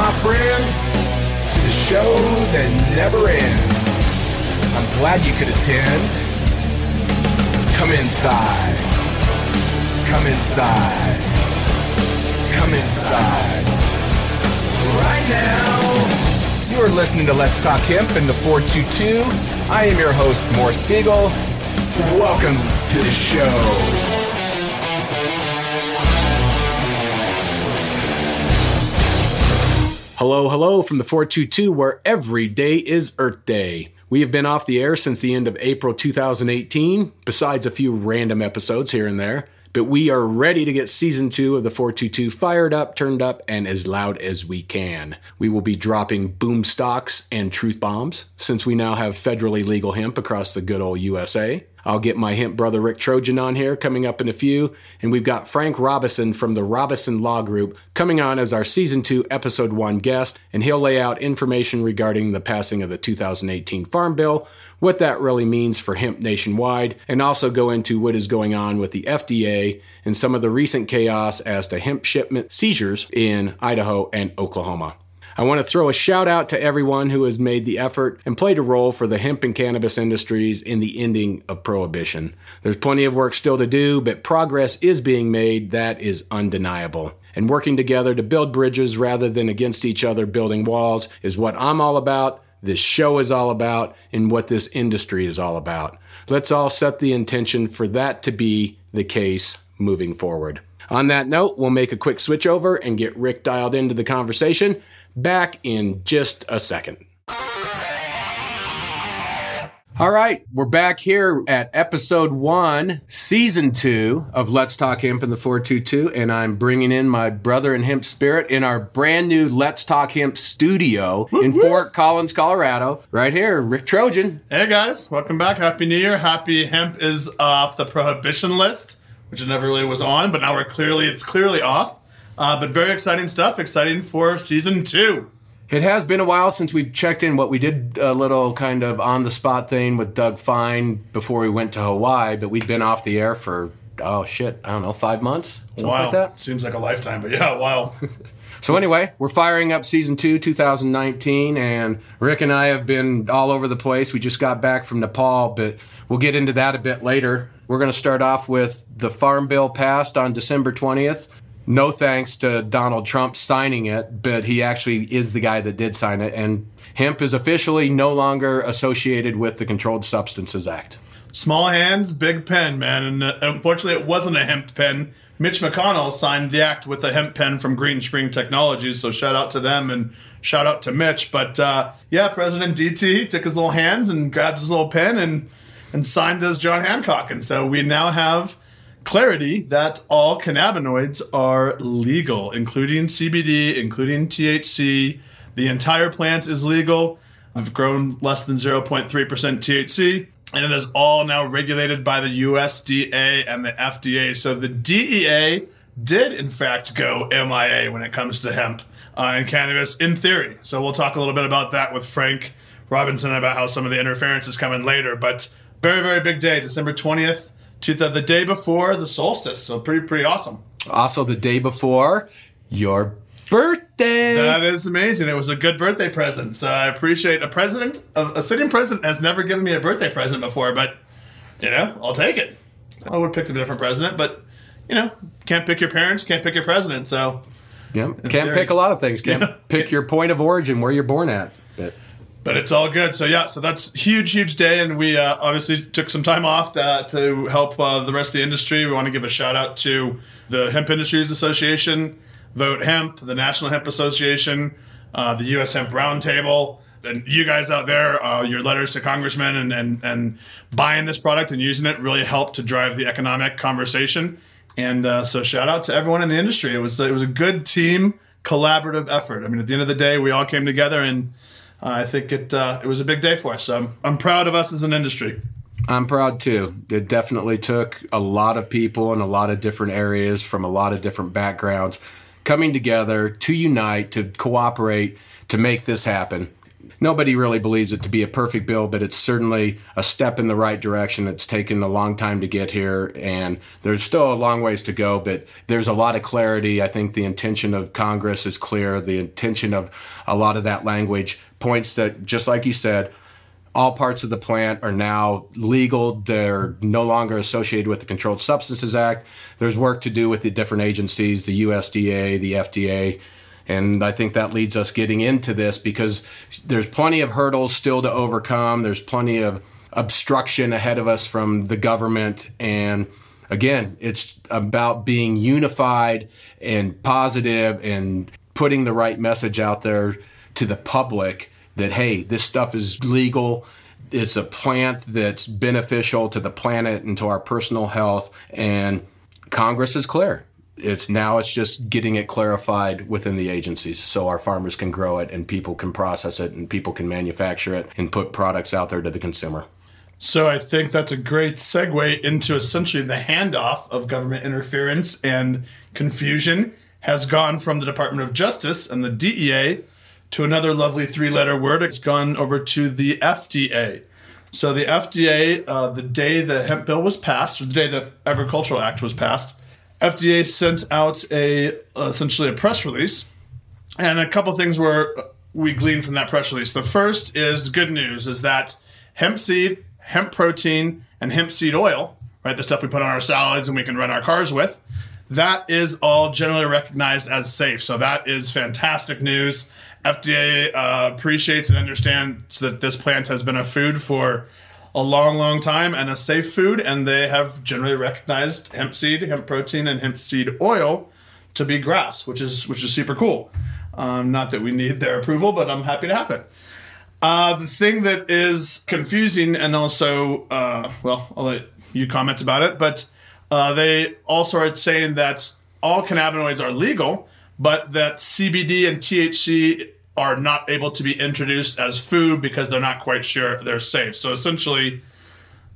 my friends, to the show that never ends. I'm glad you could attend. Come inside. Come inside. Come inside. Right now. You are listening to Let's Talk Hemp in the 422. I am your host, Morris Beegle. Welcome to the show. Hello, hello from the 422, where every day is Earth Day. We have been off the air since the end of April 2018, besides a few random episodes here and there. But we are ready to get season two of the 422 fired up, turned up, and as loud as we can. We will be dropping boom stocks and truth bombs since we now have federally legal hemp across the good old USA. I'll get my hemp brother Rick Trojan on here coming up in a few. And we've got Frank Robison from the Robison Law Group coming on as our season two, episode one guest. And he'll lay out information regarding the passing of the 2018 Farm Bill, what that really means for hemp nationwide, and also go into what is going on with the FDA and some of the recent chaos as to hemp shipment seizures in Idaho and Oklahoma. I want to throw a shout out to everyone who has made the effort and played a role for the hemp and cannabis industries in the ending of prohibition. There's plenty of work still to do, but progress is being made that is undeniable. And working together to build bridges rather than against each other building walls is what I'm all about, this show is all about, and what this industry is all about. Let's all set the intention for that to be the case moving forward. On that note, we'll make a quick switch over and get Rick dialed into the conversation. Back in just a second. All right, we're back here at episode one, season two of Let's Talk Hemp in the 422, and I'm bringing in my brother in hemp spirit in our brand new Let's Talk Hemp studio in Fort Collins, Colorado. Right here, Rick Trojan. Hey guys, welcome back. Happy New Year. Happy hemp is off the prohibition list, which it never really was on, but now we're clearly it's clearly off. Uh, but very exciting stuff. Exciting for season two. It has been a while since we've checked in. What we did a little kind of on the spot thing with Doug Fine before we went to Hawaii, but we'd been off the air for oh shit, I don't know, five months, something wow. like that. Seems like a lifetime, but yeah, wow. so anyway, we're firing up season two, 2019, and Rick and I have been all over the place. We just got back from Nepal, but we'll get into that a bit later. We're going to start off with the Farm Bill passed on December 20th no thanks to Donald Trump signing it, but he actually is the guy that did sign it. And hemp is officially no longer associated with the Controlled Substances Act. Small hands, big pen, man. And uh, unfortunately, it wasn't a hemp pen. Mitch McConnell signed the act with a hemp pen from Green Spring Technologies. So shout out to them and shout out to Mitch. But uh, yeah, President DT took his little hands and grabbed his little pen and and signed as John Hancock. And so we now have clarity that all cannabinoids are legal, including CBD, including THC. The entire plant is legal. I've grown less than 0.3% THC, and it is all now regulated by the USDA and the FDA. So the DEA did, in fact, go MIA when it comes to hemp uh, and cannabis in theory. So we'll talk a little bit about that with Frank Robison about how some of the interference is coming later. But very, very big day, December 20th to the, the day before the solstice. So pretty pretty awesome. Also, the day before your birthday. That is amazing. It was a good birthday present. So I appreciate a president, a, a sitting president has never given me a birthday present before, but you know, I'll take it. I would have picked a different president, but you know, can't pick your parents, can't pick your president. So yeah, can't very, pick a lot of things. Can't pick your point of origin, where you're born at. But but it's all good. So yeah, so that's huge, huge day, and we uh, obviously took some time off to, to help uh, the rest of the industry. We want to give a shout out to the Hemp Industries Association, Vote Hemp, the National Hemp Association, uh, the U.S. Hemp Roundtable, and you guys out there. Uh, your letters to congressmen and, and and buying this product and using it really helped to drive the economic conversation. And uh, so shout out to everyone in the industry. It was it was a good team collaborative effort. I mean, at the end of the day, we all came together and uh, I think it uh, it was a big day for us. So I'm, I'm proud of us as an industry. I'm proud too. It definitely took a lot of people in a lot of different areas from a lot of different backgrounds coming together to unite, to cooperate, to make this happen. Nobody really believes it to be a perfect bill, but it's certainly a step in the right direction. It's taken a long time to get here, and there's still a long ways to go, but there's a lot of clarity. I think the intention of Congress is clear. The intention of a lot of that language points that, just like you said, all parts of the plant are now legal. They're no longer associated with the Controlled Substances Act. There's work to do with the different agencies, the USDA, the FDA. And I think that leads us getting into this because there's plenty of hurdles still to overcome. There's plenty of obstruction ahead of us from the government. And again, it's about being unified and positive and putting the right message out there to the public that, hey, this stuff is legal. It's a plant that's beneficial to the planet and to our personal health. And Congress is clear. It's now it's just getting it clarified within the agencies so our farmers can grow it and people can process it and people can manufacture it and put products out there to the consumer. So I think that's a great segue into essentially the handoff of government interference and confusion has gone from the Department of Justice and the DEA to another lovely three letter word. It's gone over to the FDA. So the FDA, uh, the day the hemp bill was passed, or the day the Agricultural Act was passed, FDA sent out a essentially a press release, and a couple things were we gleaned from that press release. The first is good news: is that hemp seed, hemp protein, and hemp seed oil, right, the stuff we put on our salads and we can run our cars with, that is all generally recognized as safe. So that is fantastic news. FDA uh, appreciates and understands that this plant has been a food for a long, long time and a safe food, and they have generally recognized hemp seed, hemp protein, and hemp seed oil to be GRAS, which is which is super cool. Um, not that we need their approval, but I'm happy to have it. Uh, the thing that is confusing and also, uh, well, I'll let you comment about it, but uh, they also are saying that all cannabinoids are legal, but that CBD and THC are not able to be introduced as food because they're not quite sure they're safe. So essentially,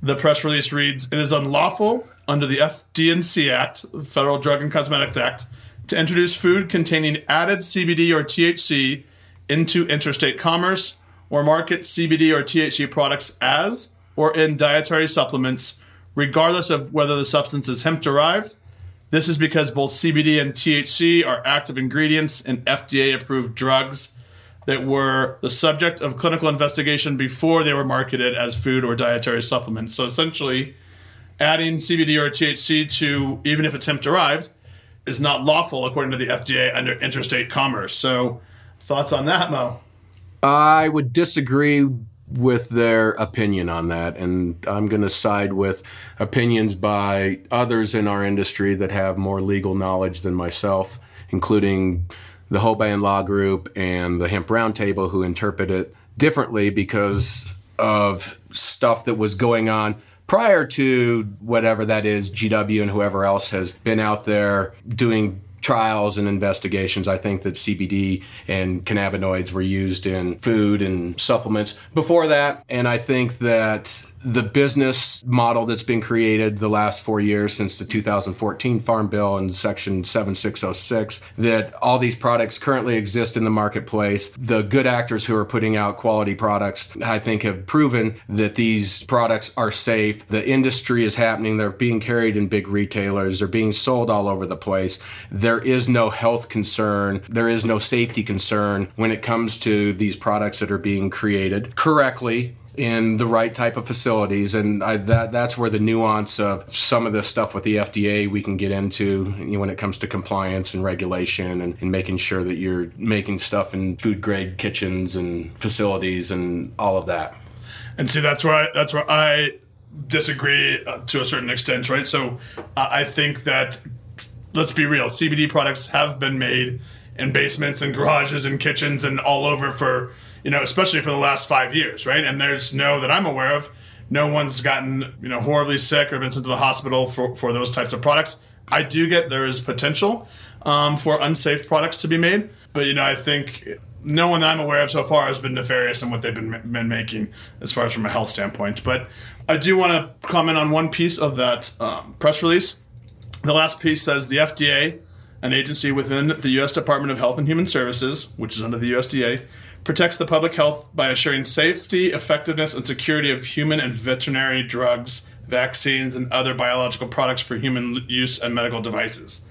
the press release reads It is unlawful under the FD&C Act, the Federal Drug and Cosmetics Act, to introduce food containing added CBD or THC into interstate commerce or market CBD or THC products as or in dietary supplements, regardless of whether the substance is hemp derived. This is because both CBD and THC are active ingredients in FDA approved drugs that were the subject of clinical investigation before they were marketed as food or dietary supplements. So essentially, adding CBD or THC to, even if it's hemp derived, is not lawful according to the FDA under interstate commerce. So, thoughts on that, Mo? I would disagree with their opinion on that, and I'm going to side with opinions by others in our industry that have more legal knowledge than myself, including the Hoban Law Group and the Hemp Roundtable, who interpret it differently because of stuff that was going on prior to whatever that is, GW and whoever else has been out there doing trials and investigations. I think that CBD and cannabinoids were used in food and supplements before that. And I think that the business model that's been created the last four years since the 2014 Farm Bill and Section 7606 that all these products currently exist in the marketplace. The good actors who are putting out quality products, I think, have proven that these products are safe. The industry is happening. They're being carried in big retailers. They're being sold all over the place. There is no health concern. There is no safety concern when it comes to these products that are being created correctly in the right type of facilities, and I, that that's where the nuance of some of the stuff with the FDA we can get into you know, when it comes to compliance and regulation and, and making sure that you're making stuff in food grade kitchens and facilities and all of that. And see, that's where I, that's where I disagree uh, to a certain extent, right? So uh, I think that let's be real, CBD products have been made in basements and garages and kitchens and all over for you know, especially for the last five years, right? And there's no that I'm aware of, no one's gotten you know horribly sick or been sent to the hospital for for those types of products. I do get there is potential um, for unsafe products to be made, but you know, I think no one that I'm aware of so far has been nefarious in what they've been, been making as far as from a health standpoint. But I do want to comment on one piece of that um, press release. The last piece says the FDA, an agency within the U.S. Department of Health and Human Services, which is under the USDA, protects the public health by assuring safety, effectiveness, and security of human and veterinary drugs, vaccines, and other biological products for human use and medical devices.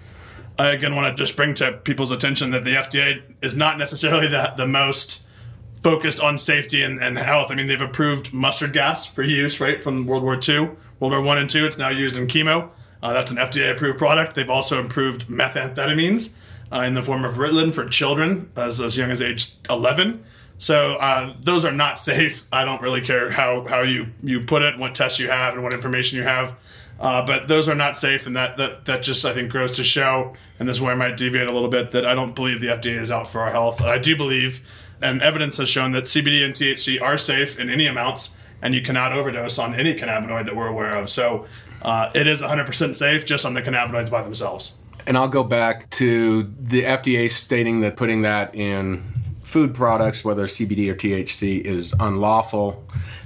I again want to just bring to people's attention that the FDA is not necessarily the, the most focused on safety and, and health. I mean, they've approved mustard gas for use, right, from World War II, World War One and Two. It's now used in chemo. Uh, that's an FDA approved product. They've also improved methamphetamines uh, in the form of Ritalin for children as, as young as age 11. So uh, those are not safe. I don't really care how, how you, you put it, what tests you have, and what information you have. Uh, but those are not safe, and that, that that just I think grows to show, and this is where I might deviate a little bit, that I don't believe the FDA is out for our health. I do believe, and evidence has shown that CBD and THC are safe in any amounts, and you cannot overdose on any cannabinoid that we're aware of. So uh, it is 100% safe just on the cannabinoids by themselves. And I'll go back to the FDA stating that putting that in food products, whether CBD or THC, is unlawful.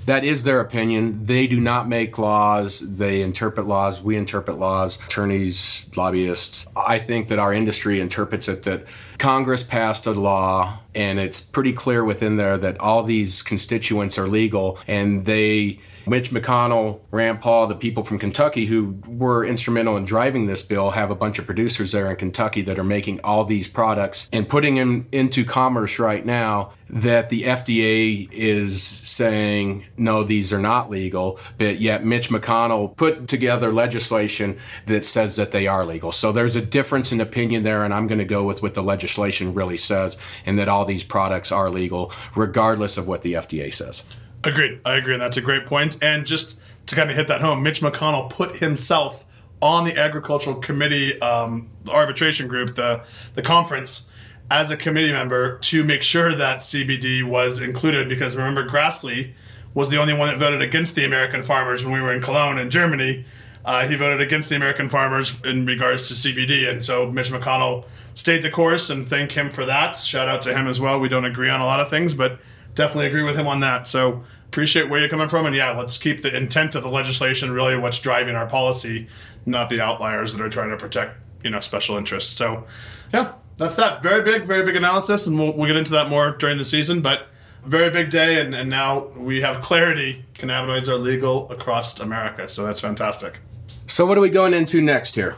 That is their opinion. They do not make laws. They interpret laws. We interpret laws. Attorneys, lobbyists. I think that our industry interprets it that Congress passed a law and it's pretty clear within there that all these constituents are legal and they Mitch McConnell, Rand Paul, the people from Kentucky who were instrumental in driving this bill have a bunch of producers there in Kentucky that are making all these products and putting them into commerce right now that the FDA is saying, no, these are not legal, but yet Mitch McConnell put together legislation that says that they are legal. So there's a difference in opinion there, and I'm going to go with what the legislation really says, and that all these products are legal, regardless of what the FDA says. Agreed. I agree. And that's a great point. And just to kind of hit that home, Mitch McConnell put himself on the agricultural committee um, arbitration group, the the conference, as a committee member to make sure that CBD was included. Because remember, Grassley was the only one that voted against the American farmers when we were in Cologne in Germany. Uh, he voted against the American farmers in regards to CBD, and so Mitch McConnell stayed the course, and thank him for that. Shout out to him as well. We don't agree on a lot of things, but definitely agree with him on that. So appreciate where you're coming from, and yeah, let's keep the intent of the legislation really what's driving our policy, not the outliers that are trying to protect you know special interests. So yeah, that's that. Very big, very big analysis, and we'll, we'll get into that more during the season, but. Very big day, and, and now we have clarity. Cannabinoids are legal across America, so that's fantastic. So, what are we going into next here?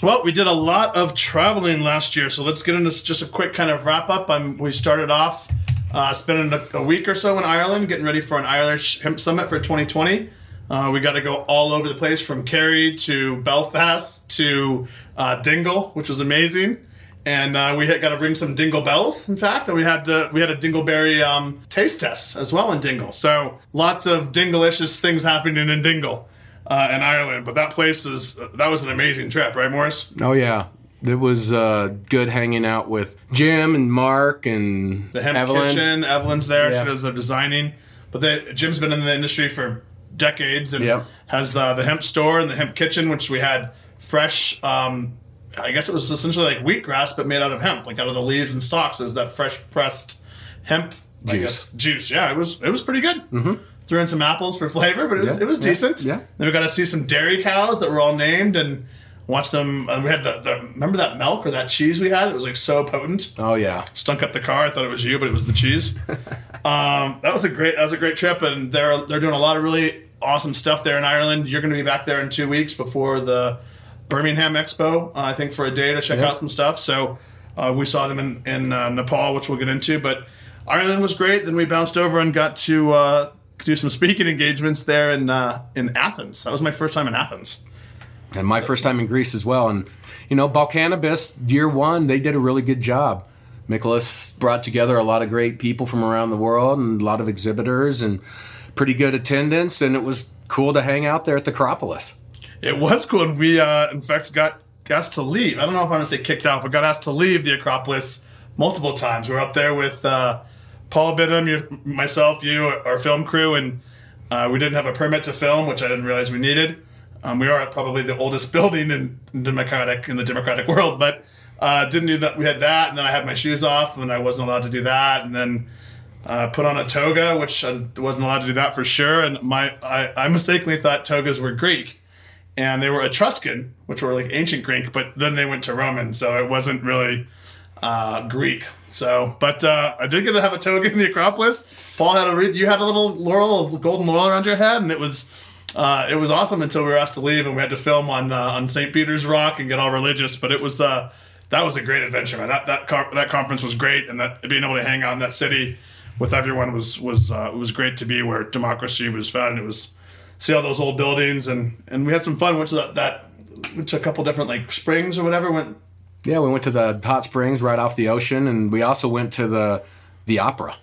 Well, we did a lot of traveling last year, so let's get into just a quick kind of wrap up. I'm, we started off uh, spending a, a, week or so in Ireland, getting ready for an Irish Hemp Summit for 2020. Uh, we got to go all over the place from Kerry to Belfast to uh, Dingle, which was amazing. And uh, we got to ring some Dingle bells, in fact, and we had to, we had a Dingleberry um, taste test as well in Dingle. So lots of Dinglicious things happening in Dingle uh, in Ireland. But that place is that was an amazing trip, right, Morris? Oh yeah, it was uh, good hanging out with Jim and Mark and the hemp Evelyn. kitchen. Evelyn's there. Yeah. She does the designing. But the, Jim's been in the industry for decades and yep. has uh, the hemp store and the hemp kitchen, which we had fresh. Um, I guess it was essentially like wheatgrass, but made out of hemp, like out of the leaves and stalks. It was that fresh pressed hemp juice. Guess, juice. Yeah, it was it was pretty good. Mm-hmm. Threw in some apples for flavor, but it was yeah. it was yeah. decent. Yeah. Then we got to see some dairy cows that were all named and watch them. And we had the, the remember that milk or that cheese we had? It was like so potent. Oh yeah, stunk up the car. I thought it was you, but it was the cheese. um, that was a great that was a great trip, and they're they're doing a lot of really awesome stuff there in Ireland. You're going to be back there in two weeks before the Birmingham Expo, uh, I think, for a day to check yep. out some stuff. So uh, we saw them in in uh, Nepal, which we'll get into, but. Ireland was great. Then we bounced over and got to uh, do some speaking engagements there in uh, in Athens. That was my first time in Athens and my first time in Greece as well. And you know, Balkannabis year one, they did a really good job. Nicholas brought together a lot of great people from around the world and a lot of exhibitors and pretty good attendance. And it was cool to hang out there at the Acropolis. It was cool. And we, uh, in fact, got asked to leave. I don't know if I'm to say kicked out, but got asked to leave the Acropolis multiple times. We were up there with uh, Paul Bidham, myself, you, our film crew, and uh, we didn't have a permit to film, which I didn't realize we needed. Um, we are probably the oldest building in democratic in the democratic world, but uh, didn't do that. We had that, and then I had my shoes off, and I wasn't allowed to do that, and then uh, put on a toga, which I wasn't allowed to do that for sure. And my I, I mistakenly thought togas were Greek, and they were Etruscan, which were like ancient Greek, but then they went to Roman, so it wasn't really uh, Greek. So, but uh, I did get to have a toga in the Acropolis. Paul had a re- you had a little laurel of golden laurel around your head, and it was uh, it was awesome until we were asked to leave and we had to film on uh, on St. Peter's Rock and get all religious. But it was uh, that was a great adventure, man. That that that conference was great, and that being able to hang out in that city with everyone was was uh, it was great to be where democracy was found. It was see all those old buildings and and we had some fun. Went to that, that went to a couple different like springs or whatever. Went Yeah, we went to the hot springs right off the ocean, and we also went to the the opera.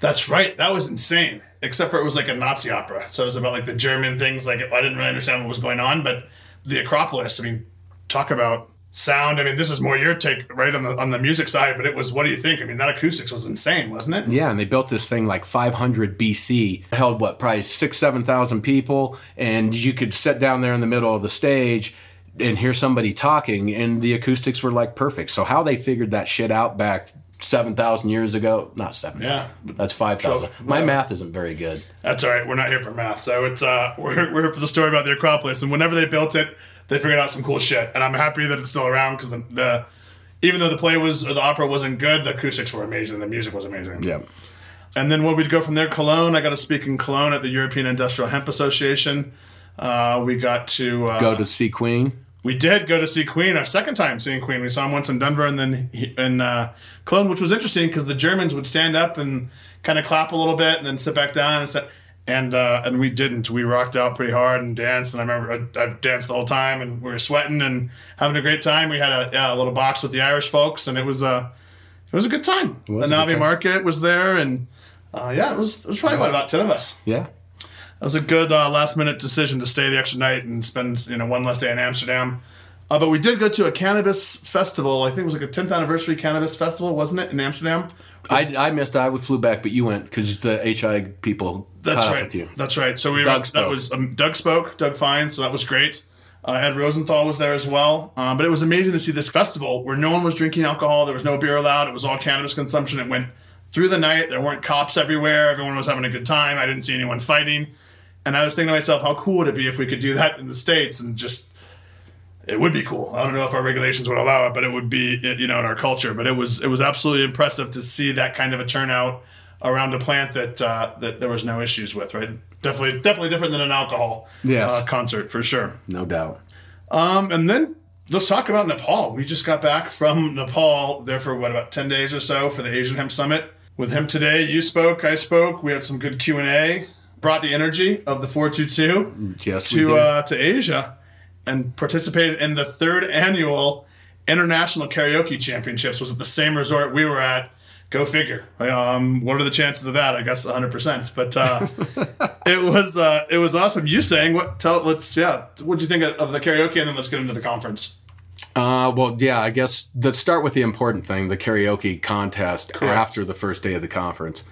That's right. That was insane. Except for it was like a Nazi opera, so it was about like the German things. Like I didn't really understand what was going on, but the Acropolis. I mean, talk about sound. I mean, this is more your take, right on the on the music side. But it was. What do you think? I mean, that acoustics was insane, wasn't it? Yeah, and they built this thing like 500 BC. It held what, probably six, seven thousand people, and you could sit down there in the middle of the stage and hear somebody talking, and the acoustics were like perfect. So how they figured that shit out back seven thousand years ago? Not seven. Yeah. that's five thousand. My math isn't very good. That's all right. We're not here for math, so it's uh, we're, we're here for the story about the Acropolis. And whenever they built it, they figured out some cool shit. And I'm happy that it's still around because the, the even though the play was or the opera wasn't good, the acoustics were amazing. The music was amazing. Yeah. And then when we'd go from there, Cologne. I got to speak in Cologne at the European Industrial Hemp Association. Uh, we got to uh, Go to see Queen. we did go to see Queen our second time seeing Queen. We saw him once in Denver and then he- in uh, Cologne, which was interesting because the Germans would stand up and kind of clap a little bit and then sit back down and sit. And uh, and we didn't. We rocked out pretty hard and danced. And I remember I, I danced the whole time and we were sweating and having a great time. We had a, yeah, a little box with the Irish folks and it was uh, it was a good time. The a Navi time. Market was there and uh, yeah, it was it was probably what, about ten of us. Yeah. It was a good uh, last minute decision to stay the extra night and spend you know one less day in Amsterdam. Uh, but we did go to a cannabis festival. I think it was like a 10th anniversary cannabis festival, wasn't it, in Amsterdam? I, I missed. I flew back, but you went because the HI people That's caught right. up with you. That's right. So we Doug were, that spoke. was um, Doug spoke, Doug Fine, so that was great. Uh, Ed Rosenthal was there as well. Um, but it was amazing to see this festival where no one was drinking alcohol. There was no beer allowed. It was all cannabis consumption. It went through the night. There weren't cops everywhere. Everyone was having a good time. I didn't see anyone fighting. And I was thinking to myself, how cool would it be if we could do that in the States and just it would be cool. I don't know if our regulations would allow it, but it would be you know in our culture. But it was it was absolutely impressive to see that kind of a turnout around a plant that uh, that there was no issues with. Right, definitely definitely different than an alcohol Yes. uh, concert for sure. No doubt. Um, and then let's talk about Nepal. We just got back from Nepal there for what about ten days or so for the Asian Hemp Summit. With him today, you spoke, I spoke. We had some good Q and A. Brought the energy of the four two two to uh, to Asia and participated in the third annual International Karaoke Championships. Was at the same resort we were at. Go figure. Um, what are the chances of that? I guess 100. percent But uh, it was uh, it was awesome. You sang what? Tell let's yeah. What'd you think of, of the karaoke? And then let's get into the conference. Uh, well, yeah, I guess let's start with the important thing the karaoke contest after the first day of the conference.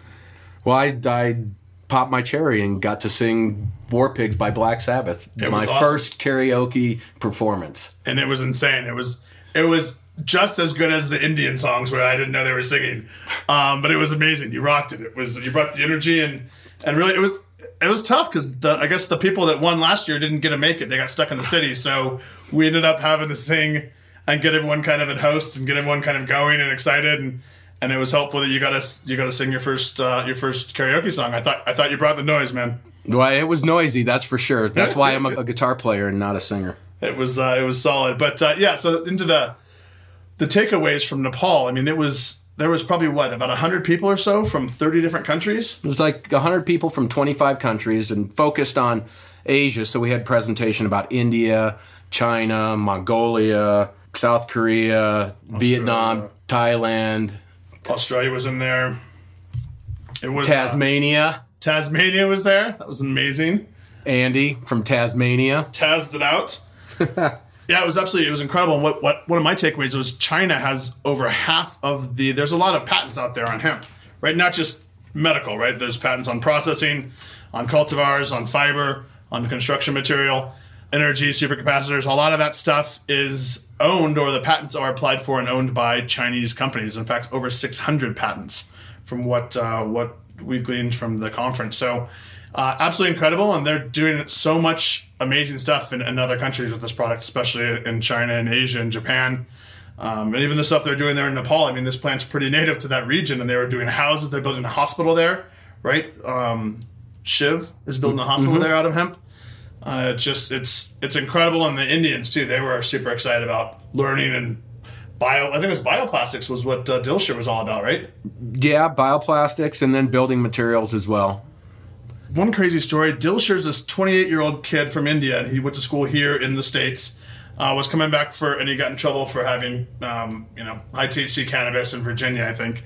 Well, I, I popped my cherry and got to sing War Pigs by Black Sabbath. It my was awesome. first karaoke performance. and it was insane. It was it was just as good as the Indian songs where I didn't know they were singing, um, but it was amazing. You rocked it. It was you brought the energy and and really it was it was tough because the I guess the people that won last year didn't get to make it. They got stuck in the city, so we ended up having to sing and get everyone kind of at host and get everyone kind of going and excited and. And it was helpful that you got to you got to sing your first uh, your first karaoke song. I thought I thought you brought the noise, man. Well, it was noisy, that's for sure. That's why I'm a, a guitar player and not a singer. It was uh, it was solid, but uh, yeah. So into the the takeaways from Nepal. I mean, it was there was probably what about hundred people or so from thirty different countries. It was like 100 people from 25 countries and focused on Asia. So we had presentation about India, China, Mongolia, South Korea, Vietnam, Thailand, Australia was in there. It was uh, Tasmania. Tasmania was there. That was amazing. Andy from Tasmania. Tazed it out. yeah, it was absolutely it was incredible. And what what one of my takeaways was China has over half of the. There's a lot of patents out there on hemp, right? Not just medical, right? There's patents on processing, on cultivars, on fiber, on construction material, energy, supercapacitors. A lot of that stuff is owned or the patents are applied for and owned by Chinese companies. In fact, over 600 patents from what uh, what we gleaned from the conference. So. Uh, absolutely incredible, and they're doing so much amazing stuff in, in other countries with this product, especially in China and Asia and Japan. Um, and even the stuff they're doing there in Nepal, I mean, this plant's pretty native to that region, and they were doing houses. They're building a hospital there, right? Um, Shiv is building a hospital there out of hemp. Uh, just it's it's incredible, and the Indians too. They were super excited about learning and bio. I think it was bioplastics was what uh, Dilshire was all about, right? Yeah, bioplastics and then building materials as well. One crazy story: Dilshire's this 28 year old kid from India, and he went to school here in the states. Uh, was coming back for, and he got in trouble for having, um, you know, high THC cannabis in Virginia, I think.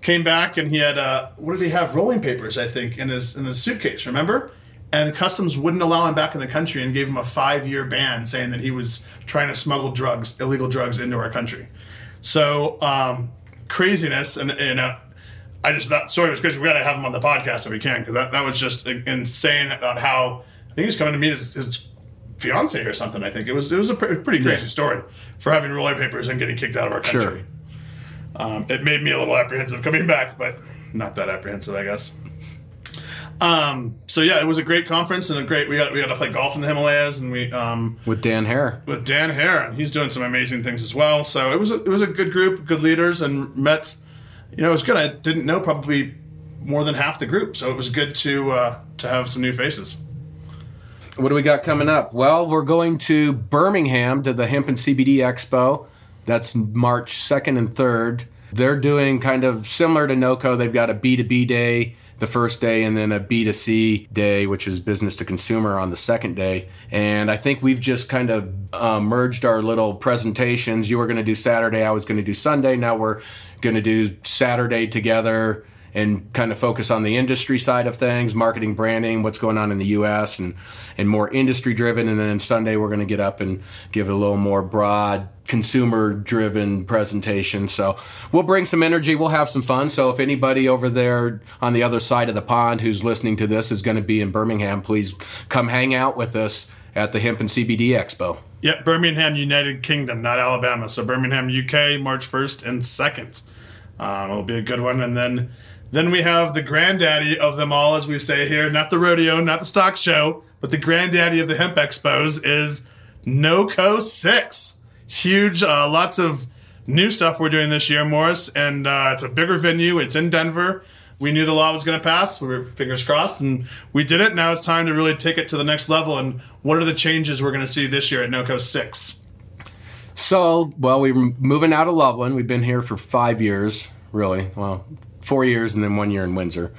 Came back and he had, uh, what did he have? Rolling papers, I think, in his in his suitcase. Remember? And customs wouldn't allow him back in the country and gave him a five year ban saying that he was trying to smuggle drugs illegal drugs into our country so um, craziness and you know i just that story was crazy we got to have him on the podcast if we can because that, that was just insane about how i think he was coming to meet his, his fiance or something i think it was it was a pretty, pretty crazy Yeah. story for having roller papers and getting kicked out of our country Sure. um, it made me a little apprehensive coming back, but not that apprehensive, I guess. Um, so yeah, it was a great conference and a great. We got we got to play golf in the Himalayas, and we um, With Dan Herer. with Dan Herer, he's doing some amazing things as well. So it was a, it was a good group, good leaders, and met. You know, it was good. I didn't know probably more than half the group, so it was good to uh, to have some new faces. What do we got coming up? Well, we're going to Birmingham to the Hemp and CBD Expo. That's March 2nd and 3rd. They're doing kind of similar to NOCO. They've got a B2B day the first day and then a B2C day, which is business to consumer on the second day. And I think we've just kind of uh, merged our little presentations. You were going to do Saturday, I was going to do Sunday. Now we're going to do Saturday together and kind of focus on the industry side of things, marketing, branding, what's going on in the U.S. and and more industry driven. And then Sunday we're going to get up and give a little more broad consumer driven presentation. So we'll bring some energy. We'll have some fun. So if anybody over there on the other side of the pond who's listening to this is going to be in Birmingham, please come hang out with us at the Hemp and CBD Expo. Yep, Birmingham, United Kingdom, not Alabama. So Birmingham, UK, March first and second. Um, it'll be a good one, and then then we have the granddaddy of them all, as we say here, not the rodeo, not the stock show, but the granddaddy of the hemp expos is NoCo Six. Huge, uh, lots of new stuff we're doing this year, Morris, and uh, it's a bigger venue. It's in Denver. We knew the law was going to pass. We were fingers crossed, and we did it. Now it's time to really take it to the next level. And what are the changes we're going to see this year at NoCo Six? So, well, we're moving out of Loveland. We've been here for five years, really. Well, four years and then one year in Windsor.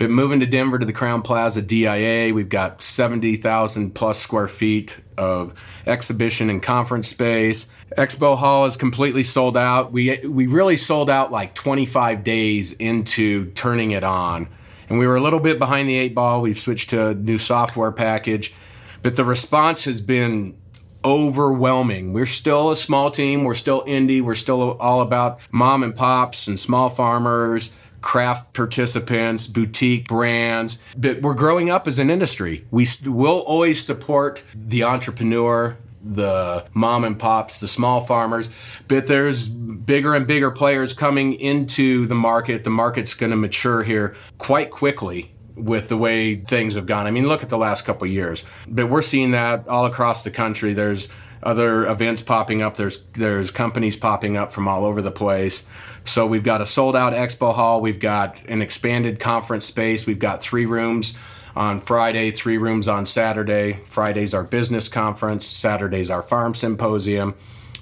But moving to Denver to the Crowne Plaza DIA, we've got 70,000 plus square feet of exhibition and conference space. Expo Hall is completely sold out. We we really sold out like 25 days into turning it on. And we were a little bit behind the eight ball. We've switched to a new software package. But the response has been overwhelming. We're still a small team. We're still indie. We're still all about mom and pops and small farmers, craft participants, boutique brands. But we're growing up as an industry. We will always support the entrepreneur, the mom and pops, the small farmers. But there's bigger and bigger players coming into the market. The market's going to mature here quite quickly with the way things have gone. I mean, look at the last couple years. But we're seeing that all across the country. There's other events popping up. There's there's companies popping up from all over the place. So we've got a sold out expo hall. We've got an expanded conference space. We've got three rooms on Friday, three rooms on Saturday. Friday's our business conference. Saturday's our farm symposium.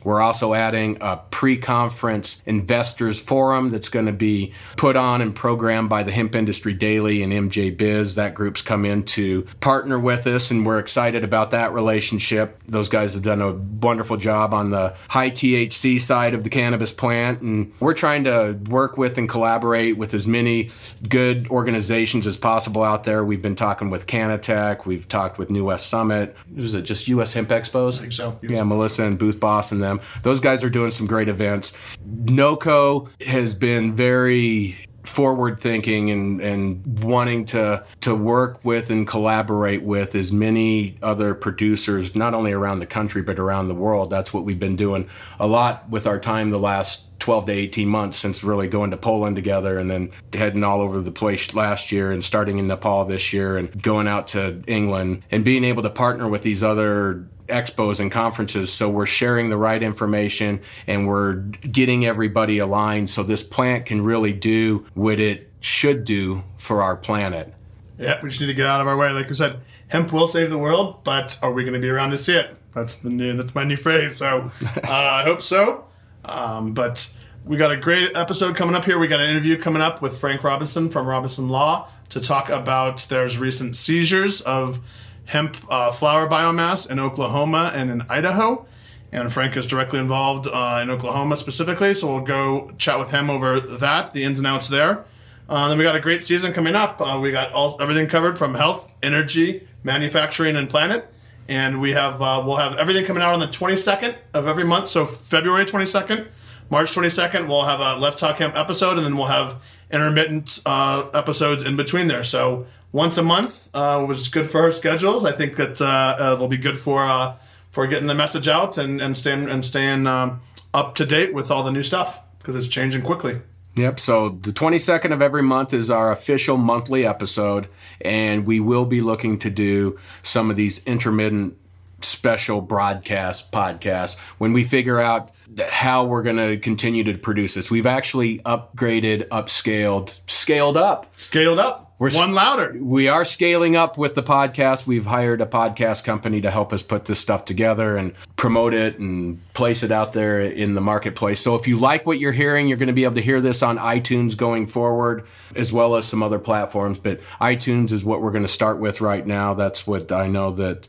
We're also adding a pre conference investors forum that's going to be put on and programmed by the Hemp Industry Daily and MJ Biz. That group's come in to partner with us, and we're excited about that relationship. Those guys have done a wonderful job on the high THC side of the cannabis plant, and we're trying to work with and collaborate with as many good organizations as possible out there. We've been talking with Canatech, we've talked with New West Summit. Was it just US Hemp Expos? I think so. Yeah, Melissa and Booth Boss and them. Those guys are doing some great events. NOCO has been very forward thinking and, and wanting to to work with and collaborate with as many other producers not only around the country but around the world that's what we've been doing a lot with our time the last 12 to 18 months since really going to Poland together and then heading all over the place last year and starting in Nepal this year and going out to England and being able to partner with these other expos and conferences so we're sharing the right information and we're getting everybody aligned so this plant can really do what it should do for our planet. Yeah, we just need to get out of our way. Like we said, hemp will save the world, but are we going to be around to see it? That's the new. That's my new phrase. So uh, I hope so. Um, but we got a great episode coming up here. We got an interview coming up with Frank Robison from Robison Law to talk about there's recent seizures of hemp uh, flower biomass in Oklahoma and in Idaho. And Frank is directly involved uh, in Oklahoma specifically, so we'll go chat with him over that, the ins and outs there. Uh, then we got a great season coming up. Uh, we got all everything covered from health, energy, manufacturing, and planet and we have uh, we'll have everything coming out on the 22nd of every month. So February 22nd, March 22nd, we'll have a Let's Talk Hemp episode, and then we'll have intermittent uh, episodes in between there. So once a month, uh, which is good for our schedules. I think that uh, it'll be good for uh, for getting the message out and and staying and staying um, up to date with all the new stuff because it's changing quickly. Yep. So the 22nd of every month is our official monthly episode, and we will be looking to do some of these intermittent special broadcast podcasts when we figure out how we're going to continue to produce this. We've actually upgraded, upscaled, scaled up. Scaled up. We're one louder. We are scaling up with the podcast. We've hired a podcast company to help us put this stuff together and promote it and place it out there in the marketplace. So if you like what you're hearing, you're going to be able to hear this on iTunes going forward, as well as some other platforms. But iTunes is what we're going to start with right now. That's what I know that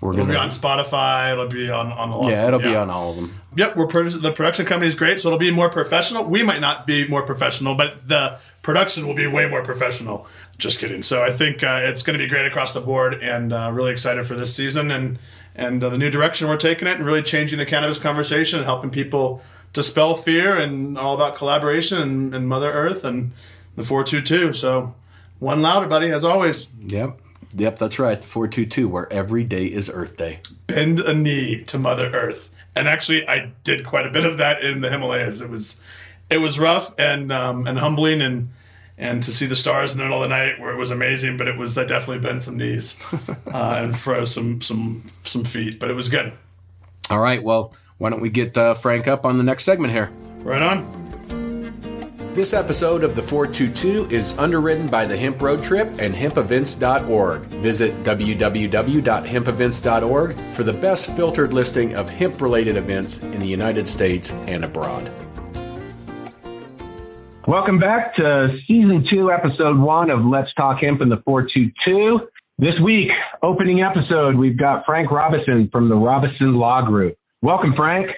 we're it'll gonna, be on Spotify. It'll be on on all. Yeah, it'll yeah. be on all of them. Yep, we're the production company is great, so it'll be more professional. We might not be more professional, but the production will be way more professional. Just kidding. So I think uh, it's going to be great across the board, and uh, really excited for this season and and uh, the new direction we're taking it, and really changing the cannabis conversation and helping people dispel fear and all about collaboration and, and Mother Earth and the four two two. So one louder, buddy, as always. Yep. Yep, that's right. 422, where every day is Earth Day. Bend a knee to Mother Earth. And actually, I did quite a bit of that in the Himalayas. It was, it was rough and um, and humbling, and and to see the stars in the middle of the night where it was amazing. But it was I definitely bent some knees uh, and froze some some some feet, but it was good. All right, well, why don't we get uh, Frank up on the next segment here? Right on. This episode of the 422 is underwritten by the Hemp Road Trip and hempevents.org. Visit www.hempevents.org for the best filtered listing of hemp related events in the United States and abroad. Welcome back to season two, episode one of Let's Talk Hemp in the 422. This week, opening episode, we've got Frank Robison from the Robison Law Group. Welcome, Frank.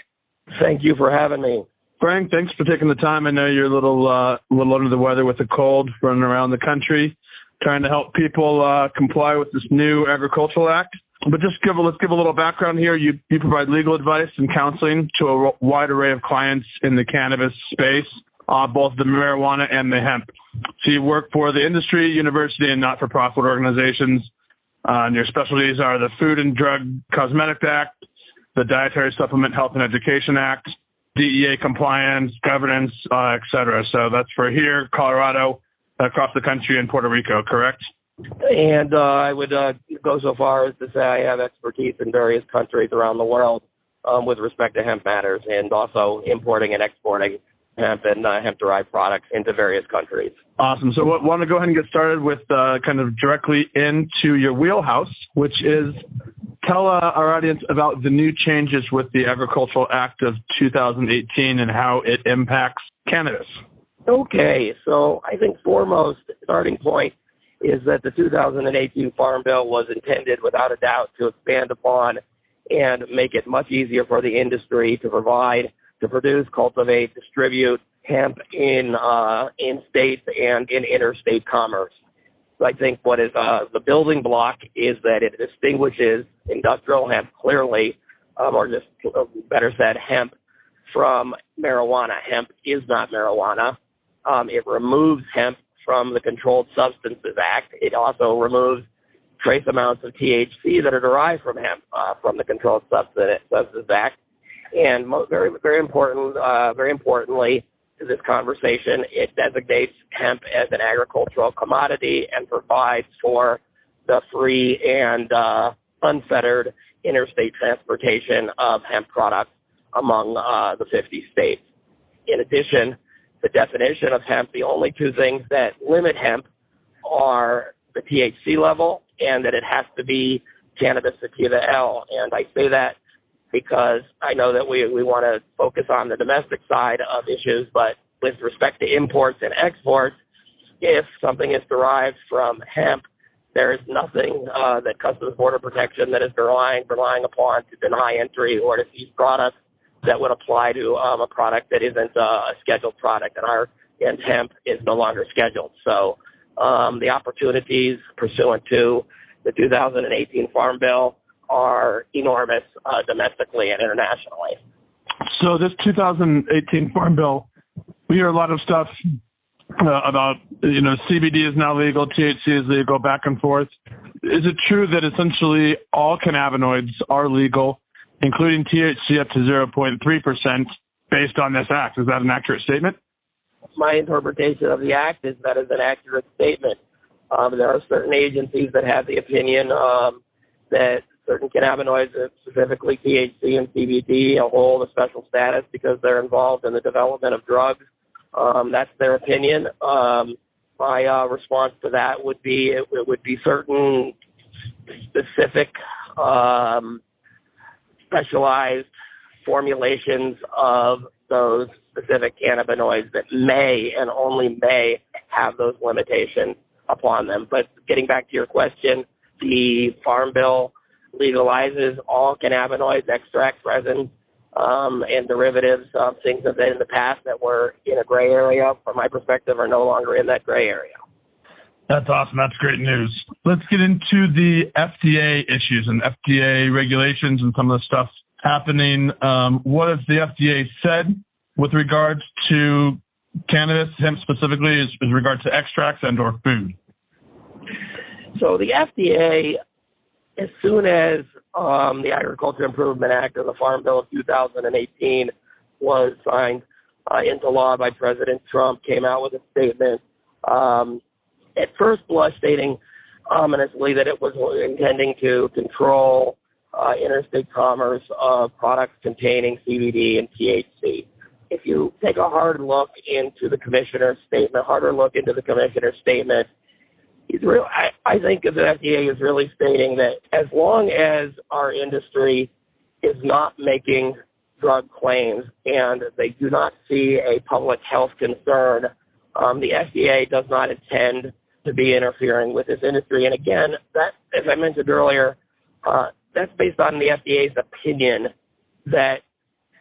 Thank you for having me. Frank, thanks for taking the time. I know you're a little uh, a little under the weather with the cold, running around the country, trying to help people uh, comply with this new agricultural act. But just give a, let's give a little background here. You you provide legal advice and counseling to a wide array of clients in the cannabis space, uh, both the marijuana and the hemp. So you work for the industry, university, and not-for-profit organizations. Uh, and your specialties are the Food and Drug Cosmetic Act, the Dietary Supplement Health and Education Act, DEA compliance, governance, uh, et cetera. So that's for here, Colorado, across the country, and Puerto Rico, correct? And uh, I would uh, go so far as to say I have expertise in various countries around the world um, with respect to hemp matters and also importing and exporting hemp and uh, hemp derived products into various countries. Awesome. So, I want to go ahead and get started with uh, kind of directly into your wheelhouse, which is tell uh, our audience about the new changes with the Agricultural Act of 2018 and how it impacts cannabis. Okay, so I think foremost starting point is that the 2018 Farm Bill was intended, without a doubt, to expand upon and make it much easier for the industry to provide, to produce, cultivate, distribute hemp in uh, in states and in interstate commerce. I think what is uh, the building block is that it distinguishes industrial hemp clearly, um, or just better said, hemp from marijuana. Hemp is not marijuana. Um, it removes hemp from the Controlled Substances Act. It also removes trace amounts of THC that are derived from hemp uh, from the Controlled Substances Act. And very, very important, uh, very importantly this conversation, it designates hemp as an agricultural commodity and provides for the free and uh, unfettered interstate transportation of hemp products among uh, the 50 states. In addition, the definition of hemp, the only two things that limit hemp are the THC level and that it has to be cannabis sativa L. And I say that because I know that we, we want to focus on the domestic side of issues, but with respect to imports and exports, if something is derived from hemp, there is nothing uh, that Customs Border Protection that is relying, relying upon to deny entry or to seize products that would apply to um, a product that isn't uh, a scheduled product. And our and hemp is no longer scheduled. So um, the opportunities pursuant to the 2018 Farm Bill are enormous uh, domestically and internationally. So this 2018 Farm Bill, we hear a lot of stuff uh, about you know CBD is now legal, THC is legal, back and forth. Is it true that essentially all cannabinoids are legal, including THC up to 0.3 percent, based on this act? Is that an accurate statement? My interpretation of the act is that is an accurate statement. Um, there are certain agencies that have the opinion um, that certain cannabinoids, specifically THC and CBD, hold a special status because they're involved in the development of drugs. Um, that's their opinion. Um, my uh, response to that would be it, it would be certain specific um, specialized formulations of those specific cannabinoids that may and only may have those limitations upon them. But getting back to your question, the Farm Bill legalizes all cannabinoids, extracts, resins, um, and derivatives. Um, things that in the past that were in a gray area, from my perspective, are no longer in that gray area. That's awesome. That's great news. Let's get into the FDA issues and FDA regulations and some of the stuff happening. Um, what has the FDA said with regards to cannabis, hemp specifically, as, as regards to extracts and or food? So the FDA, as soon as um, the Agriculture Improvement Act or the Farm Bill of 2018 was signed uh, into law by President Trump, came out with a statement um, at first blush stating ominously that it was intending to control uh, interstate commerce of products containing CBD and THC. If you take a hard look into the commissioner's statement, harder look into the commissioner's statement, he's real. I, I think the FDA is really stating that as long as our industry is not making drug claims and they do not see a public health concern, um, the FDA does not intend to be interfering with this industry. And again, that, as I mentioned earlier, uh, that's based on the FDA's opinion that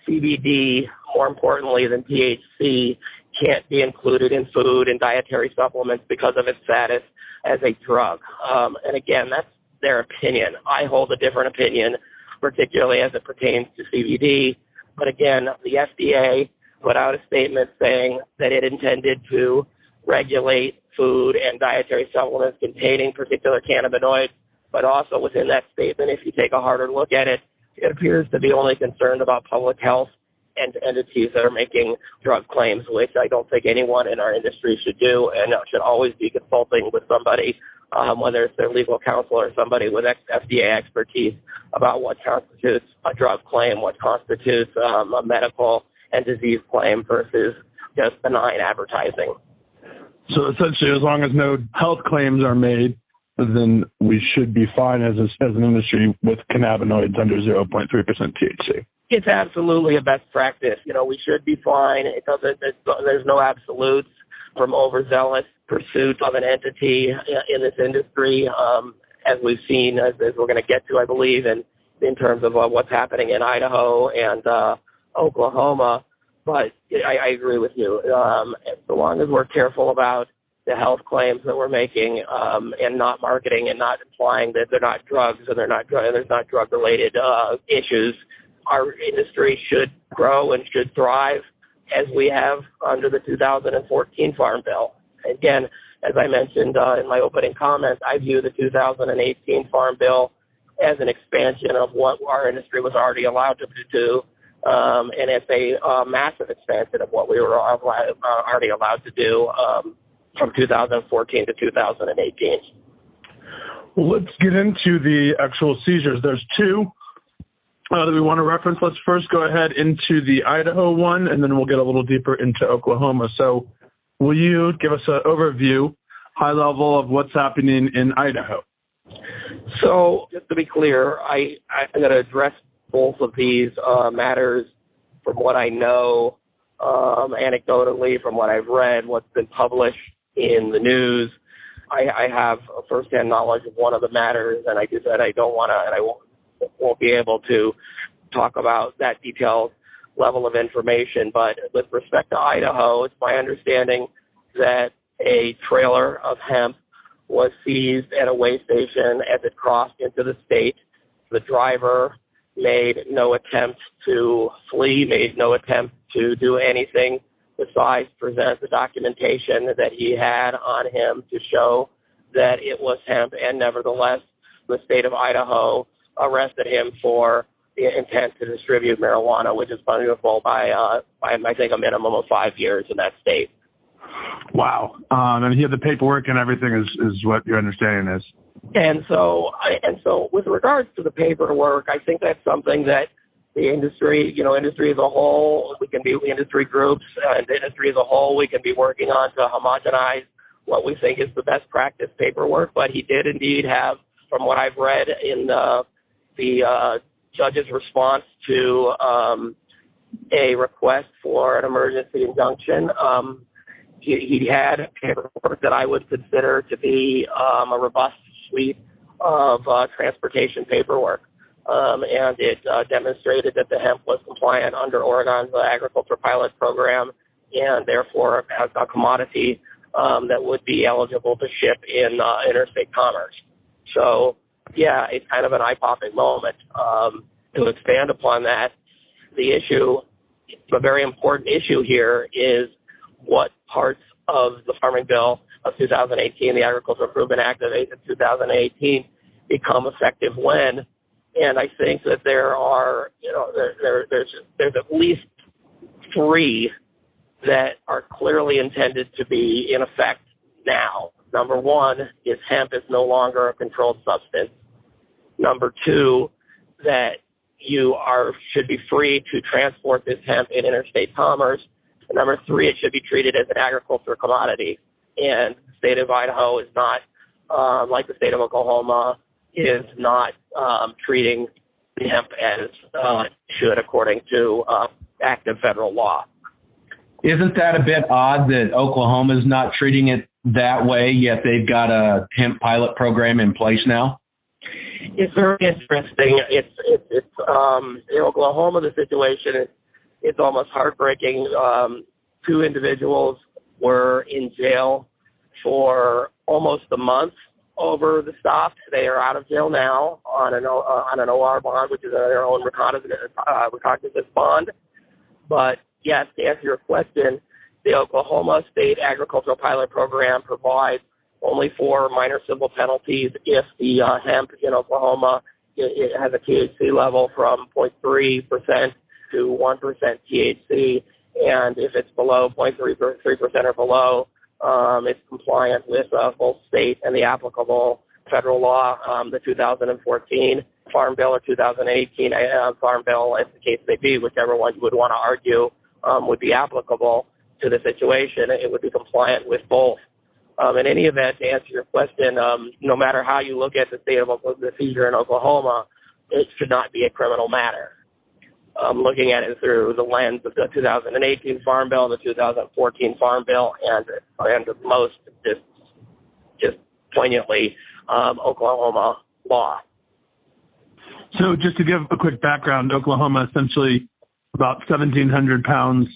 CBD, more importantly than THC, can't be included in food and dietary supplements because of its status as a drug. Um, and again, that's their opinion. I hold a different opinion, particularly as it pertains to CBD. But again, the FDA put out a statement saying that it intended to regulate food and dietary supplements containing particular cannabinoids. But also within that statement, if you take a harder look at it, it appears to be only concerned about public health and entities that are making drug claims, which I don't think anyone in our industry should do and should always be consulting with somebody, um, whether it's their legal counsel or somebody with FDA expertise about what constitutes a drug claim, what constitutes um, a medical and disease claim versus just benign advertising. So essentially, as long as no health claims are made, then we should be fine as, a, as an industry with cannabinoids under 0.3% THC. It's absolutely a best practice. You know, we should be fine. It doesn't. There's no absolutes from overzealous pursuit of an entity in this industry, um, as we've seen, as, as we're going to get to, I believe, in in terms of uh, what's happening in Idaho and uh, Oklahoma. But I, I agree with you. Um, so long as we're careful about the health claims that we're making um, and not marketing and not implying that they're not drugs and they're not drug, there's not drug related uh, issues, our industry should grow and should thrive as we have under the 2014 Farm Bill. Again, as I mentioned uh, in my opening comments, I view the 2018 Farm Bill as an expansion of what our industry was already allowed to do um, and it's a uh, massive expansion of what we were uh, already allowed to do um, from 2014 to 2018. Well, let's get into the actual seizures. There's two uh, that we want to reference. Let's first go ahead into the Idaho one, and then we'll get a little deeper into Oklahoma. So, will you give us an overview, high level, of what's happening in Idaho? So, just to be clear, I, I'm going to address both of these uh, matters from what I know, um, anecdotally, from what I've read, what's been published in the news. I, I have firsthand knowledge of one of the matters, and I just said I don't want to, and I won't, won't be able to talk about that detailed level of information. But with respect to Idaho, it's my understanding that a trailer of hemp was seized at a way station as it crossed into the state. The driver made no attempt to flee, made no attempt to do anything besides present the documentation that he had on him to show that it was hemp, and nevertheless, the state of Idaho arrested him for the intent to distribute marijuana, which is punishable by, uh, by I think, a minimum of five years in that state. Wow. Um, and he had the paperwork and everything is, is what your understanding is. And so, and so with regards to the paperwork, I think that's something that the industry, you know, industry as a whole, we can be industry groups and the industry as a whole, we can be working on to homogenize what we think is the best practice paperwork. But he did indeed have, from what I've read in the, the uh, judge's response to um, a request for an emergency injunction, um, he, he had a paperwork that I would consider to be um, a robust suite of uh, transportation paperwork um, and it uh, demonstrated that the hemp was compliant under Oregon's agriculture pilot program and therefore as a commodity um, that would be eligible to ship in uh, interstate commerce. So, yeah, it's kind of an eye-popping moment. Um, to expand upon that, the issue, a very important issue here is what parts of the Farming Bill of 2018, the Agricultural Improvement Act of 2018, become effective when and I think that there are, you know, there, there, there's there's at least three that are clearly intended to be in effect now. Number one is hemp is no longer a controlled substance. Number two, that you are should be free to transport this hemp in interstate commerce. And number three, it should be treated as an agricultural commodity. And the state of Idaho is not uh, like the state of Oklahoma is not um, treating hemp as uh, should according to uh, active federal law. Isn't that a bit odd that Oklahoma is not treating it that way, yet they've got a hemp pilot program in place now? It's very interesting. It's it's, it's um, in Oklahoma the situation is it's almost heartbreaking. Um, two individuals were in jail for almost a month over the stop. They are out of jail now on an uh, on an OR bond, which is their own recognizance, uh, recognizance bond. But yes, to answer your question, the Oklahoma State Agricultural Pilot Program provides only for minor civil penalties if the uh, hemp in Oklahoma it, it has a THC level from 0.3 percent to 1 percent THC, and if it's below 0.3 percent or below, um, it's compliant with uh, both state and the applicable federal law, um, the 2014 Farm Bill or 2018 uh, Farm Bill, as the case may be, whichever one you would want to argue um, would be applicable to the situation. It would be compliant with both. Um, in any event, to answer your question, um, no matter how you look at the state of the seizure in Oklahoma, it should not be a criminal matter um, looking at it through the lens of the 2018 Farm Bill, the 2014 Farm Bill, and and most just just poignantly um, Oklahoma law. So, just to give a quick background, Oklahoma essentially about 1,700 pounds.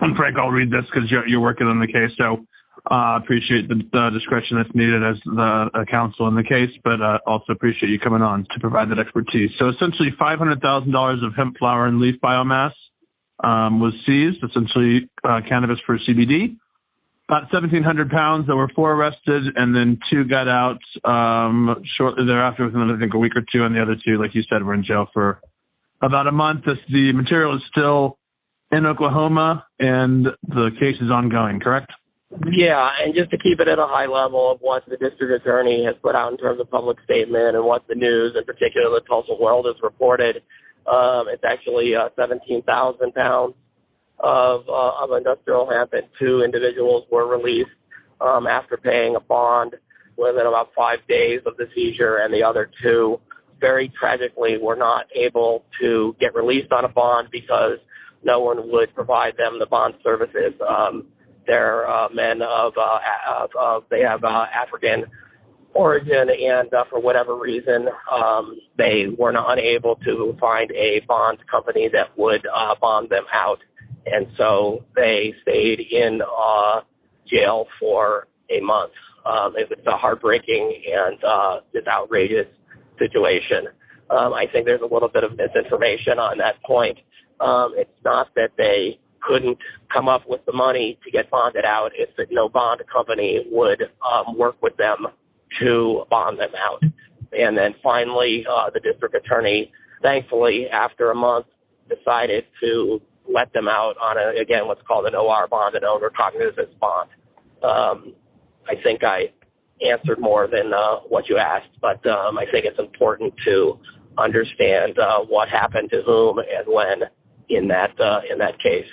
And Frank, I'll read this because you're, you're working on the case. So, uh, appreciate the, the, discretion that's needed as the uh, counsel in the case, but uh, also appreciate you coming on to provide that expertise. So essentially, $500,000 of hemp flower and leaf biomass um, was seized, essentially uh, cannabis for CBD. About 1,700 pounds. There were four arrested, and then two got out um, shortly thereafter, within I think a week or two, and the other two, like you said, were in jail for about a month. This, the material is still in Oklahoma and the case is ongoing, correct? Yeah, and just to keep it at a high level of what the district attorney has put out in terms of public statement and what the news, in particular the Tulsa World, has reported, um, it's actually uh, 17,000 pounds of, uh, of industrial hemp, and two individuals were released um, after paying a bond within about five days of the seizure, and the other two, very tragically, were not able to get released on a bond because no one would provide them the bond services. Um, they're uh, men of, uh, of, of they have uh, African origin, and uh, for whatever reason, um, they were not unable to find a bond company that would uh, bond them out, and so they stayed in uh, jail for a month. Um, it was a heartbreaking and uh, just outrageous situation. Um, I think there's a little bit of misinformation on that point. Um, it's not that they couldn't come up with the money to get bonded out It's that no bond company would um, work with them to bond them out. And then finally, uh, the district attorney, thankfully, after a month, decided to let them out on a, again what's called an OR bond, an own recognizance bond. Um, I think I answered more than uh, what you asked, but um, I think it's important to understand uh, what happened to whom and when in that uh, in that case.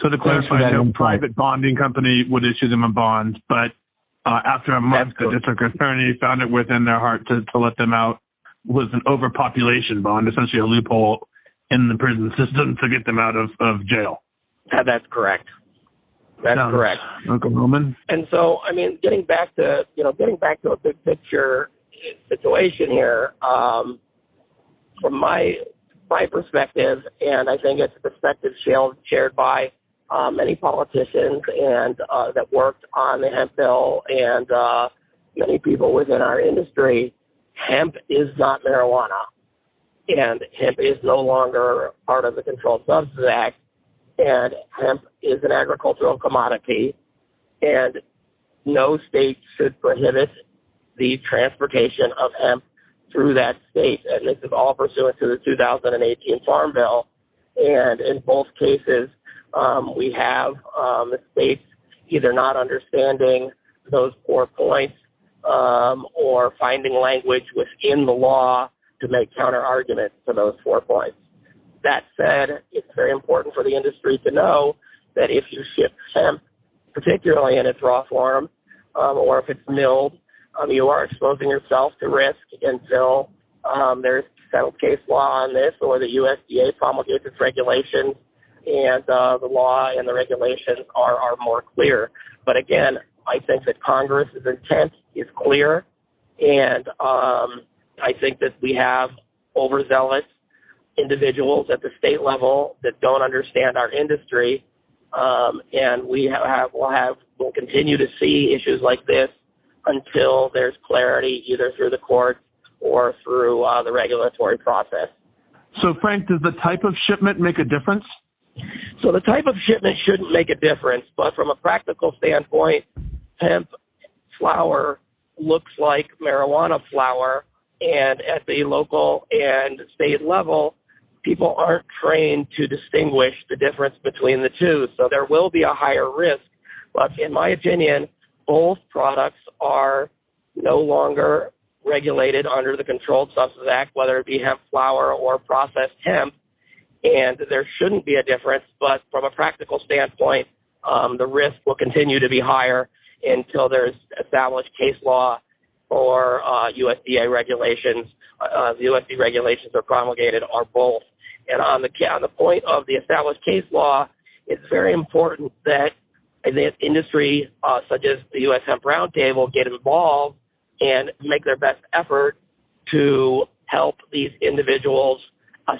So to clarify, that no private bonding company would issue them a bond, but uh, after a month, That's the district attorney found it within their heart to, to let them out was an overpopulation bond, essentially a loophole in the prison system to get them out of, of jail. That's correct. That's Sounds- correct. Uncle Roman? And so, I mean, getting back to you know, getting back to a big picture situation here, um, from my my perspective, and I think it's a perspective shared by uh, many politicians and uh, that worked on the hemp bill and uh, many people within our industry. Hemp is not marijuana, and hemp is no longer part of the Controlled Substances Act, and hemp is an agricultural commodity and no state should prohibit the transportation of hemp through that state. And this is all pursuant to the 2018 Farm Bill. And in both cases, um, we have um, the states either not understanding those four points um, or finding language within the law to make counter arguments to those four points. That said, it's very important for the industry to know that if you ship hemp particularly in its raw form, um, or if it's milled, um, you are exposing yourself to risk until um, there's settled case law on this or the USDA promulgates its regulations and uh, the law and the regulations are, are more clear. But again, I think that Congress's intent is clear, and um, I think that we have overzealous individuals at the state level that don't understand our industry um, and we have, have will have will continue to see issues like this until there's clarity either through the courts or through uh, the regulatory process. So, Frank, does the type of shipment make a difference? So the type of shipment shouldn't make a difference, but from a practical standpoint, hemp flower looks like marijuana flower, and at the local and state level, people aren't trained to distinguish the difference between the two. So there will be a higher risk, but in my opinion, both products are no longer regulated under the Controlled Substances Act, whether it be hemp flower or processed hemp and there shouldn't be a difference. But from a practical standpoint, um, the risk will continue to be higher until there's established case law or uh, USDA regulations. Uh, the USDA regulations are promulgated are both. And on the on the point of the established case law, it's very important that industry, uh, such as the U.S. Hemp Roundtable, get involved and make their best effort to help these individuals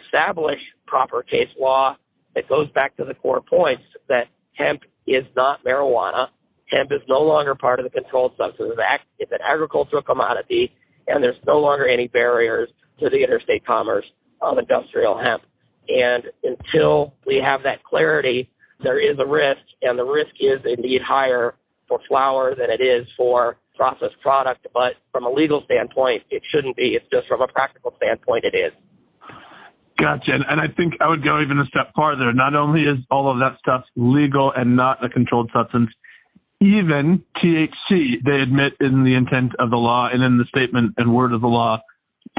establish proper case law that goes back to the core points that hemp is not marijuana. Hemp is no longer part of the Controlled Substances Act. It's an agricultural commodity, and there's no longer any barriers to the interstate commerce of industrial hemp. And until we have that clarity, there is a risk, and the risk is indeed higher for flower than it is for processed product. But from a legal standpoint, it shouldn't be. It's just from a practical standpoint, it is. Gotcha. And, and I think I would go even a step farther. Not only is all of that stuff legal and not a controlled substance, even THC, they admit in the intent of the law and in the statement and word of the law,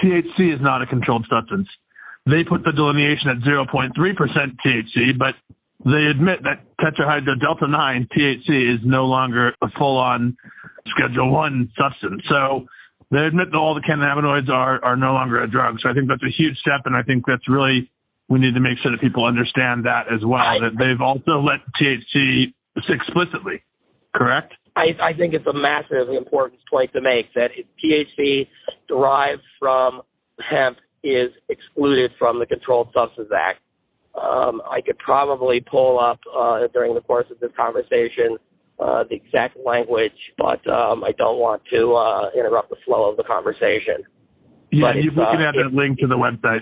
THC is not a controlled substance. They put the delineation at 0.3% THC, but they admit that tetrahydrodelta 9 THC is no longer a full on Schedule 1 substance. So they admit that all the cannabinoids are, are no longer a drug. So I think that's a huge step. And I think that's really, we need to make sure that people understand that as well, that they've also let THC explicitly, correct? I, I think it's a massive important point to make that THC derived from hemp is excluded from the Controlled Substances Act. Um, I could probably pull up uh, during the course of this conversation uh, the exact language, but um, I don't want to uh, interrupt the flow of the conversation. Yeah, you can add that link to the website.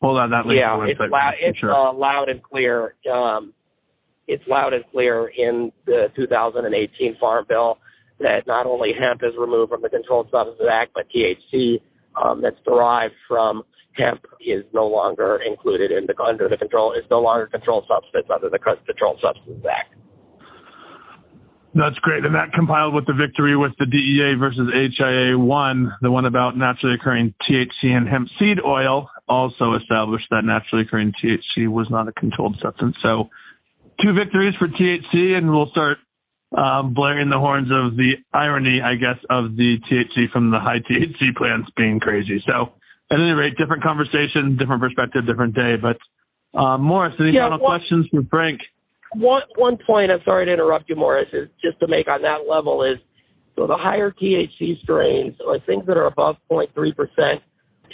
Hold on, that link yeah, to the website. it's, loud, it's sure. uh, loud and clear. Um, it's loud and clear in the 2018 Farm Bill that not only hemp is removed from the Controlled Substances Act, but THC um, that's derived from hemp is no longer included in the under the control. Is no longer controlled substance under the Controlled Substances Act. That's great. And that compiled with the victory with the DEA versus HIA 1, the one about naturally occurring THC and hemp seed oil, also established that naturally occurring THC was not a controlled substance. So, two victories for THC, and we'll start um, blaring the horns of the irony, I guess, of the THC from the high THC plants being crazy. So, at any rate, different conversation, different perspective, different day. But, um, Morris, any Yeah, final well- questions for Frank? One one point I'm sorry to interrupt you, Morris, is just to make on that level is so the higher THC strains or things that are above 0.3 percent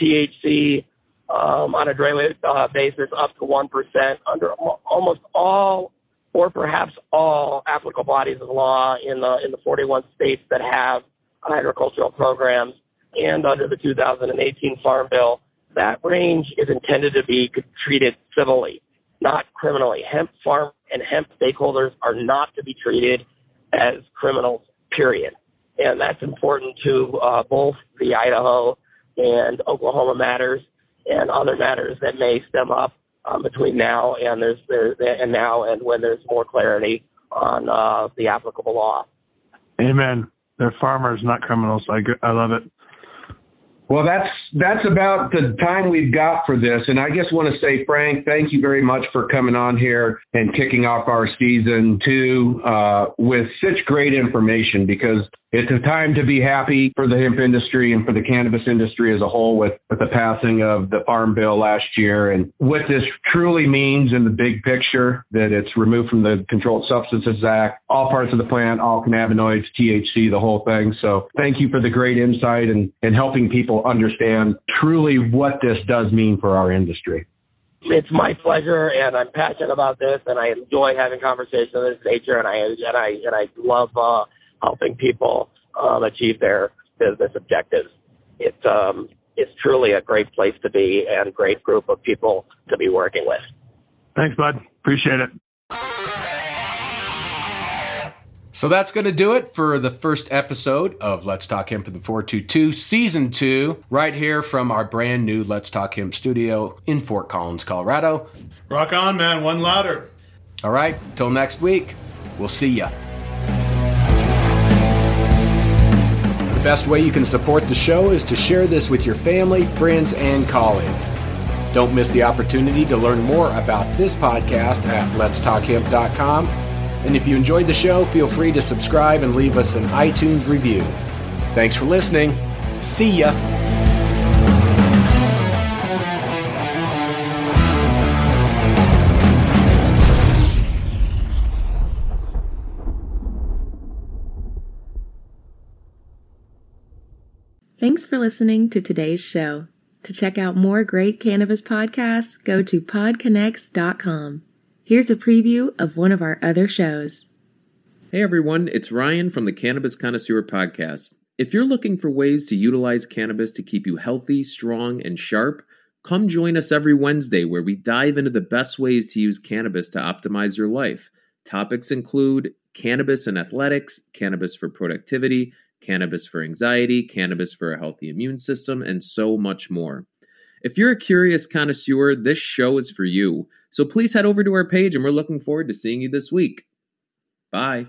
THC um, on a daily uh, basis up to one percent under almost all or perhaps all applicable bodies of law in the in the 41 states that have agricultural programs and under the 2018 Farm Bill, that range is intended to be treated civilly, not criminally. Hemp farm and hemp stakeholders are not to be treated as criminals, period. And that's important to uh, both the Idaho and Oklahoma matters and other matters that may stem up um, between now and there's there and now and when there's more clarity on uh, the applicable law. Amen. They're farmers, not criminals. I, I love it. Well, that's that's about the time we've got for this, and I just want to say, Frank, thank you very much for coming on here and kicking off our season two uh, with such great information. Because it's a time to be happy for the hemp industry and for the cannabis industry as a whole, with, with the passing of the Farm Bill last year, and what this truly means in the big picture. That it's removed from the Controlled Substances Act, all parts of the plant, all cannabinoids, THC, the whole thing. So, thank you for the great insight and and helping people understand truly what this does mean for our industry. It's my pleasure, and I'm passionate about this, and I enjoy having conversations of this nature, and I and I and I love uh, helping people um, achieve their business objectives. It's um, it's truly a great place to be and a great group of people to be working with. Thanks, bud. Appreciate it. So that's going to do it for the first episode of Let's Talk Hemp in the 422 Season 2, right here from our brand new Let's Talk Hemp studio in Fort Collins, Colorado. Rock on, man. One louder. All right, till next week, we'll see ya. The best way you can support the show is to share this with your family, friends, and colleagues. Don't miss the opportunity to learn more about this podcast at letstalkhemp.com. And if you enjoyed the show, feel free to subscribe and leave us an iTunes review. Thanks for listening. See ya. Thanks for listening to today's show. To check out more great cannabis podcasts, go to podconnects.com. Here's a preview of one of our other shows. Hey everyone, it's Ryan from the Cannabis Connoisseur Podcast. If you're looking for ways to utilize cannabis to keep you healthy, strong, and sharp, come join us every Wednesday where we dive into the best ways to use cannabis to optimize your life. Topics include cannabis and athletics, cannabis for productivity, cannabis for anxiety, cannabis for a healthy immune system, and so much more. If you're a curious connoisseur, this show is for you. So please head over to our page and we're looking forward to seeing you this week. Bye.